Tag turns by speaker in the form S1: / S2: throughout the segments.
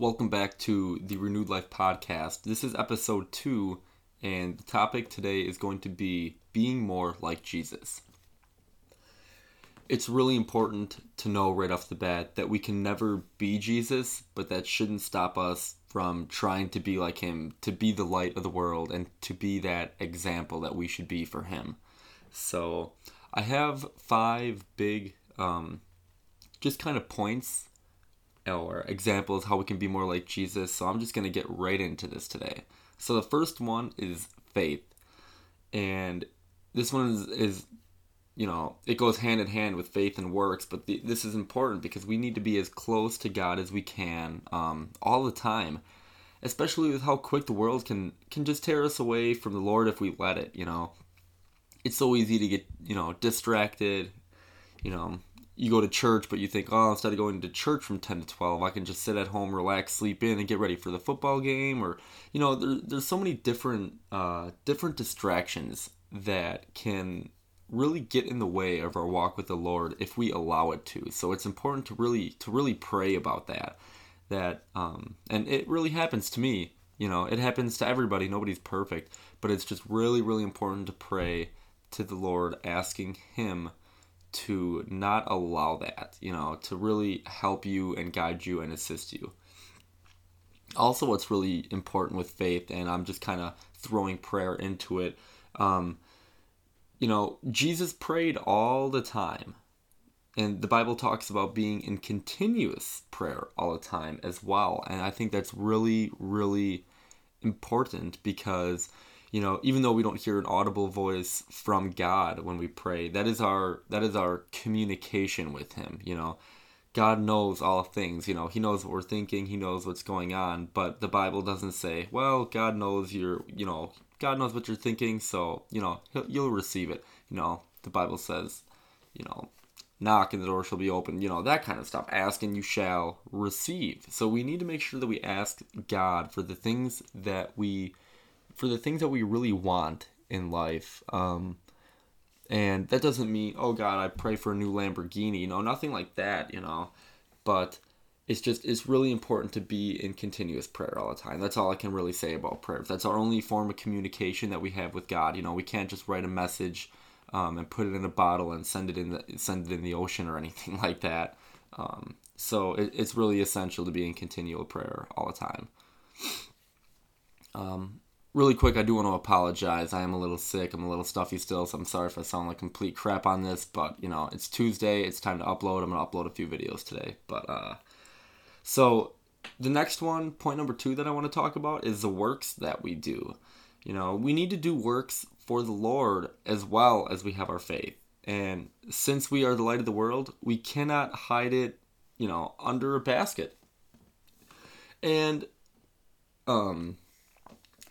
S1: Welcome back to the Renewed Life podcast. This is episode two, and the topic today is going to be being more like Jesus. It's really important to know right off the bat that we can never be Jesus, but that shouldn't stop us from trying to be like him, to be the light of the world, and to be that example that we should be for him. So, I have five big, um, just kind of points or examples how we can be more like Jesus. So, I'm just going to get right into this today. So, the first one is faith. And this one is, is you know, it goes hand in hand with faith and works, but the, this is important because we need to be as close to God as we can um, all the time, especially with how quick the world can can just tear us away from the Lord if we let it. You know, it's so easy to get you know distracted. You know, you go to church, but you think, oh, instead of going to church from ten to twelve, I can just sit at home, relax, sleep in, and get ready for the football game. Or you know, there, there's so many different uh, different distractions that can really get in the way of our walk with the Lord if we allow it to. So it's important to really to really pray about that. That um, and it really happens to me. You know, it happens to everybody. Nobody's perfect, but it's just really really important to pray to the Lord, asking Him to not allow that. You know, to really help you and guide you and assist you. Also, what's really important with faith, and I'm just kind of throwing prayer into it. Um, you know, Jesus prayed all the time. And the Bible talks about being in continuous prayer all the time as well. And I think that's really, really important because, you know, even though we don't hear an audible voice from God when we pray, that is our that is our communication with him, you know. God knows all things, you know, he knows what we're thinking, he knows what's going on, but the Bible doesn't say, well, God knows you're, you know, God knows what you're thinking, so you know you'll receive it. You know the Bible says, you know, knock and the door shall be open. You know that kind of stuff. Ask and you shall receive. So we need to make sure that we ask God for the things that we, for the things that we really want in life. Um, and that doesn't mean, oh God, I pray for a new Lamborghini. You know, nothing like that. You know, but it's just it's really important to be in continuous prayer all the time that's all i can really say about prayer that's our only form of communication that we have with god you know we can't just write a message um, and put it in a bottle and send it in the send it in the ocean or anything like that um, so it, it's really essential to be in continual prayer all the time um, really quick i do want to apologize i am a little sick i'm a little stuffy still so i'm sorry if i sound like complete crap on this but you know it's tuesday it's time to upload i'm gonna upload a few videos today but uh so the next one, point number two that I want to talk about is the works that we do. You know, we need to do works for the Lord as well as we have our faith. And since we are the light of the world, we cannot hide it, you know, under a basket. And um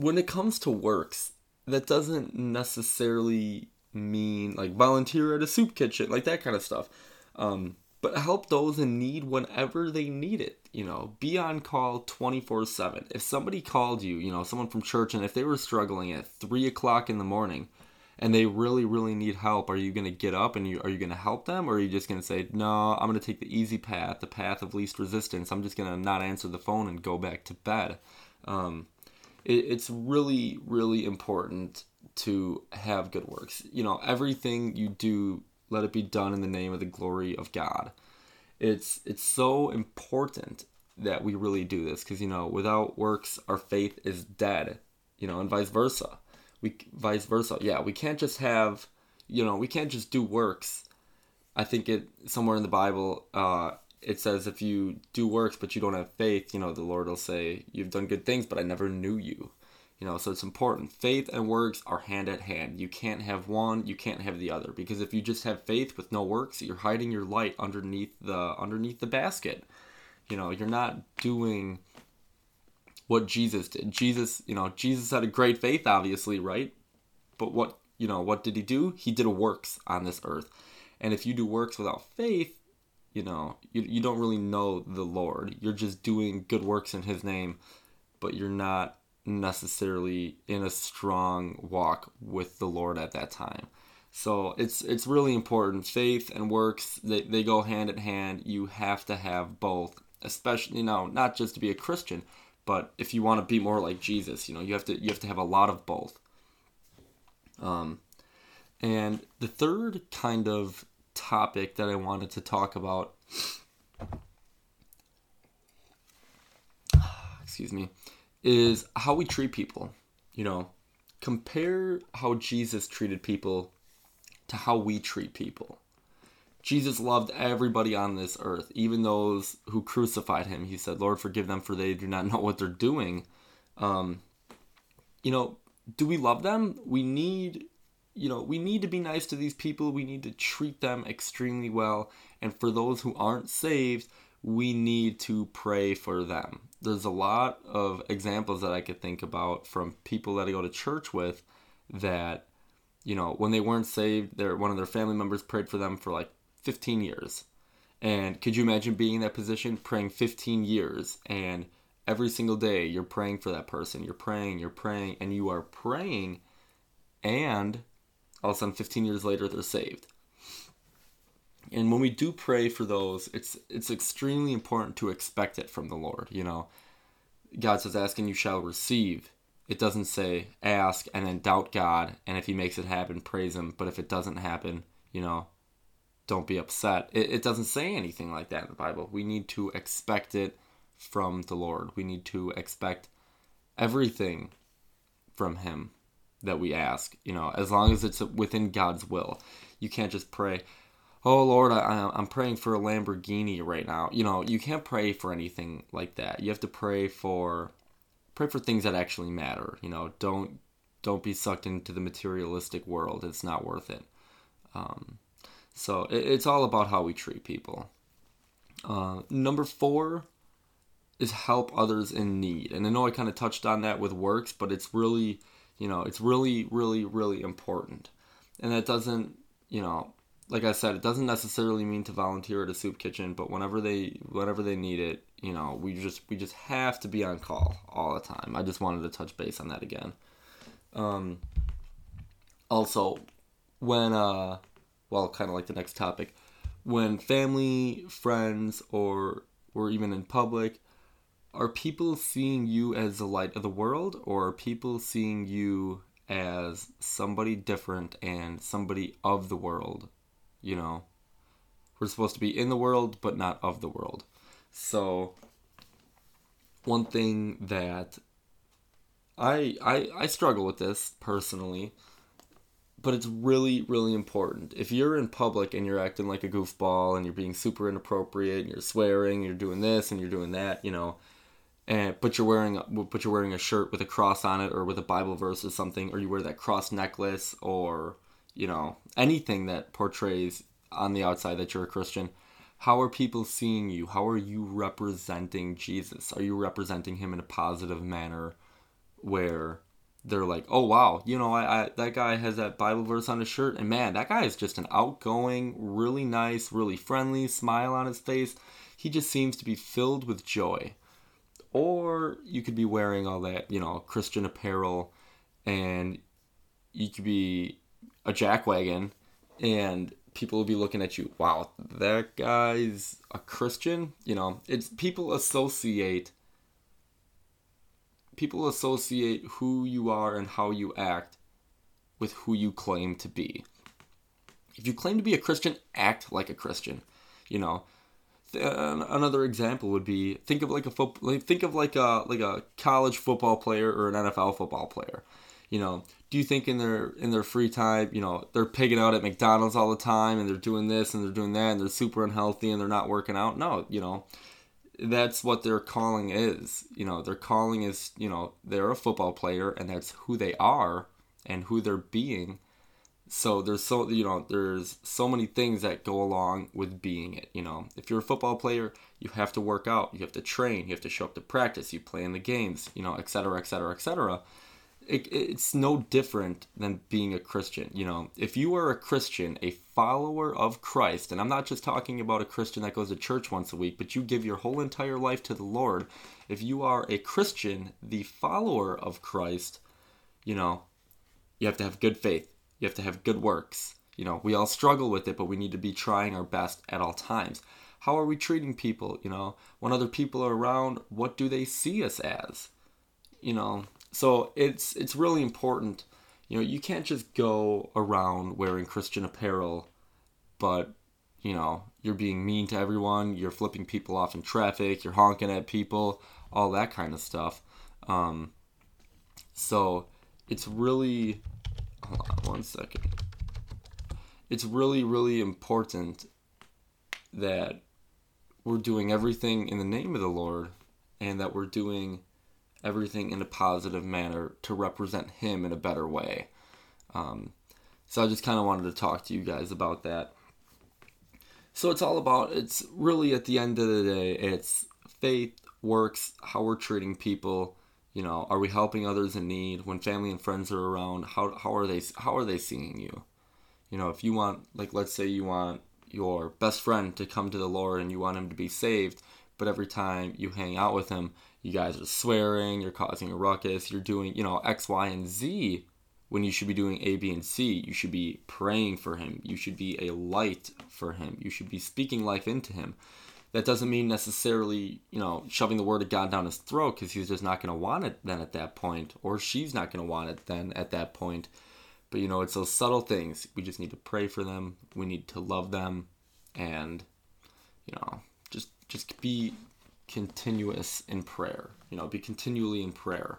S1: when it comes to works, that doesn't necessarily mean like volunteer at a soup kitchen, like that kind of stuff. Um, but help those in need whenever they need it. You know, be on call 24 7. If somebody called you, you know, someone from church, and if they were struggling at 3 o'clock in the morning and they really, really need help, are you going to get up and you, are you going to help them? Or are you just going to say, no, I'm going to take the easy path, the path of least resistance. I'm just going to not answer the phone and go back to bed. Um, it, it's really, really important to have good works. You know, everything you do let it be done in the name of the glory of God. It's it's so important that we really do this because you know without works our faith is dead, you know, and vice versa. We vice versa. Yeah, we can't just have, you know, we can't just do works. I think it somewhere in the Bible uh, it says if you do works but you don't have faith, you know, the Lord will say you've done good things but I never knew you. You know, so it's important. Faith and works are hand at hand. You can't have one, you can't have the other. Because if you just have faith with no works, you're hiding your light underneath the underneath the basket. You know, you're not doing what Jesus did. Jesus, you know, Jesus had a great faith, obviously, right? But what you know, what did he do? He did works on this earth. And if you do works without faith, you know, you, you don't really know the Lord. You're just doing good works in his name, but you're not necessarily in a strong walk with the Lord at that time. So it's it's really important. Faith and works they, they go hand in hand. You have to have both especially you know not just to be a Christian, but if you want to be more like Jesus, you know you have to you have to have a lot of both. Um, and the third kind of topic that I wanted to talk about, excuse me, is how we treat people. You know, compare how Jesus treated people to how we treat people. Jesus loved everybody on this earth, even those who crucified him. He said, Lord, forgive them, for they do not know what they're doing. Um, you know, do we love them? We need, you know, we need to be nice to these people. We need to treat them extremely well. And for those who aren't saved, we need to pray for them. There's a lot of examples that I could think about from people that I go to church with that, you know, when they weren't saved, their one of their family members prayed for them for like 15 years. And could you imagine being in that position, praying 15 years, and every single day you're praying for that person, you're praying, you're praying, and you are praying, and all of a sudden, 15 years later, they're saved. And when we do pray for those, it's it's extremely important to expect it from the Lord. You know, God says, "Ask and you shall receive." It doesn't say ask and then doubt God, and if He makes it happen, praise Him. But if it doesn't happen, you know, don't be upset. It, it doesn't say anything like that in the Bible. We need to expect it from the Lord. We need to expect everything from Him that we ask, you know, as long as it's within God's will. You can't just pray, oh Lord, I, I'm praying for a Lamborghini right now. You know, you can't pray for anything like that. You have to pray for pray for things that actually matter. You know, don't don't be sucked into the materialistic world. It's not worth it. Um, so it, it's all about how we treat people. Uh, number four is help others in need. And I know I kind of touched on that with works, but it's really, you know, it's really, really, really important. And that doesn't, you know, like I said, it doesn't necessarily mean to volunteer at a soup kitchen, but whenever they whenever they need it, you know, we just we just have to be on call all the time. I just wanted to touch base on that again. Um, also, when uh, well, kind of like the next topic, when family, friends, or or even in public, are people seeing you as the light of the world, or are people seeing you as somebody different and somebody of the world? You know, we're supposed to be in the world, but not of the world. So, one thing that I I, I struggle with this personally but it's really really important if you're in public and you're acting like a goofball and you're being super inappropriate and you're swearing you're doing this and you're doing that you know and but you're wearing but you're wearing a shirt with a cross on it or with a bible verse or something or you wear that cross necklace or you know anything that portrays on the outside that you're a christian how are people seeing you how are you representing jesus are you representing him in a positive manner where they're like, oh wow, you know, I, I, that guy has that Bible verse on his shirt, and man, that guy is just an outgoing, really nice, really friendly smile on his face. He just seems to be filled with joy. Or you could be wearing all that, you know, Christian apparel, and you could be a jackwagon, and people will be looking at you. Wow, that guy's a Christian. You know, it's people associate people associate who you are and how you act with who you claim to be. If you claim to be a Christian, act like a Christian. You know, another example would be think of like a football, think of like a like a college football player or an NFL football player. You know, do you think in their in their free time, you know, they're pigging out at McDonald's all the time and they're doing this and they're doing that and they're super unhealthy and they're not working out? No, you know, that's what their calling is. You know, their calling is, you know, they're a football player and that's who they are and who they're being. So there's so you know, there's so many things that go along with being it, you know. If you're a football player, you have to work out, you have to train, you have to show up to practice, you play in the games, you know, etc., etc., etc it's no different than being a Christian. You know, if you are a Christian, a follower of Christ, and I'm not just talking about a Christian that goes to church once a week, but you give your whole entire life to the Lord. If you are a Christian, the follower of Christ, you know, you have to have good faith. You have to have good works. You know, we all struggle with it, but we need to be trying our best at all times. how are we treating people you know when other people are around what do they see us as you know so it's it's really important you know you can't just go around wearing christian apparel but you know you're being mean to everyone you're flipping people off in traffic you're honking at people all that kind of stuff um, so it's really hold on one second. It's really really important that we're doing everything in the name of the lord and that we're doing everything in a positive manner to represent him in a better way. Um, so i just kind of wanted to talk to you guys about that. So it's all about it's really at the end of the day it's faith works how we're treating people you know are we helping others in need when family and friends are around how, how are they how are they seeing you you know if you want like let's say you want your best friend to come to the lord and you want him to be saved but every time you hang out with him you guys are swearing you're causing a ruckus you're doing you know x y and z when you should be doing A, B, and C. You should be praying for him. You should be a light for him. You should be speaking life into him. That doesn't mean necessarily, you know, shoving the word of God down his throat because he's just not going to want it then at that point, or she's not going to want it then at that point. But, you know, it's those subtle things. We just need to pray for them. We need to love them. And, you know, just just be continuous in prayer. You know, be continually in prayer.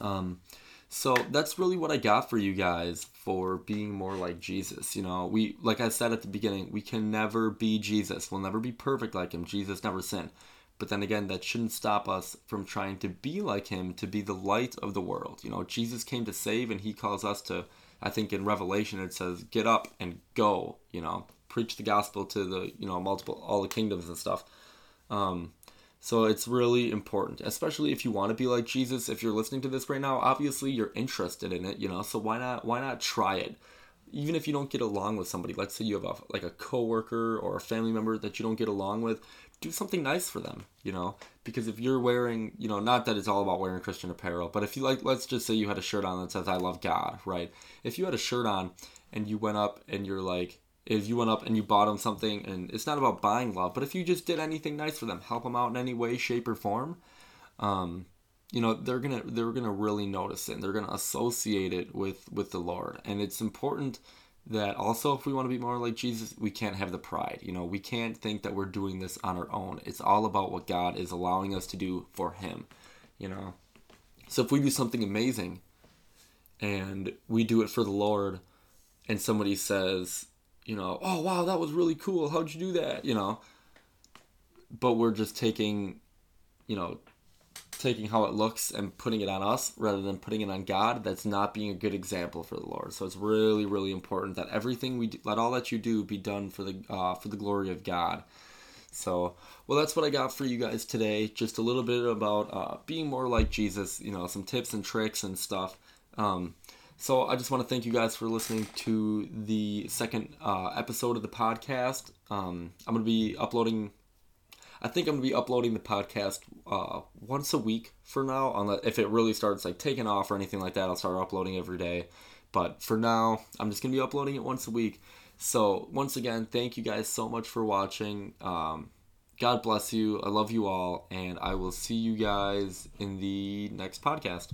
S1: Um, so that's really what I got for you guys for being more like Jesus. You know, we like I said at the beginning, we can never be Jesus. We'll never be perfect like him. Jesus never sinned. But then again, that shouldn't stop us from trying to be like him, to be the light of the world. You know, Jesus came to save and he calls us to I think in Revelation it says, get up and go, you know, preach the gospel to the, you know, multiple all the kingdoms and stuff. Um, so it's really important, especially if you want to be like Jesus. If you're listening to this right now, obviously you're interested in it, you know. So why not why not try it? Even if you don't get along with somebody, let's say you have a like a coworker or a family member that you don't get along with, do something nice for them, you know. Because if you're wearing, you know, not that it's all about wearing Christian apparel, but if you like, let's just say you had a shirt on that says "I love God," right? If you had a shirt on and you went up and you're like, if you went up and you bought them something and it's not about buying love but if you just did anything nice for them help them out in any way shape or form um, you know they're gonna they're gonna really notice it and they're gonna associate it with with the lord. And it's important that also if we want to be more like jesus we can't have the pride you know? We can't think that we're doing this on our own. It's all about what god is allowing us to do for him you know? So if we do something amazing and we do it for the lord and somebody says you know, oh wow, that was really cool. How'd you do that? You know, but we're just taking, you know, taking how it looks and putting it on us rather than putting it on God. That's not being a good example for the Lord. So it's really, really important that everything we do, let all that you do be done for the uh, for the glory of God. So, well, that's what I got for you guys today. Just a little bit about uh, being more like Jesus. You know, some tips and tricks and stuff. Um, so I just want to thank you guys for listening to the second uh, episode of the podcast. Um, I'm going to be uploading. I think I'm going to be uploading the podcast uh, once a week for now. On if it really starts like taking off or anything like that, I'll start uploading every day. But for now, I'm just going to be uploading it once a week. So once again, thank you guys so much for watching. Um, God bless you. I love you all, and I will see you guys in the next podcast.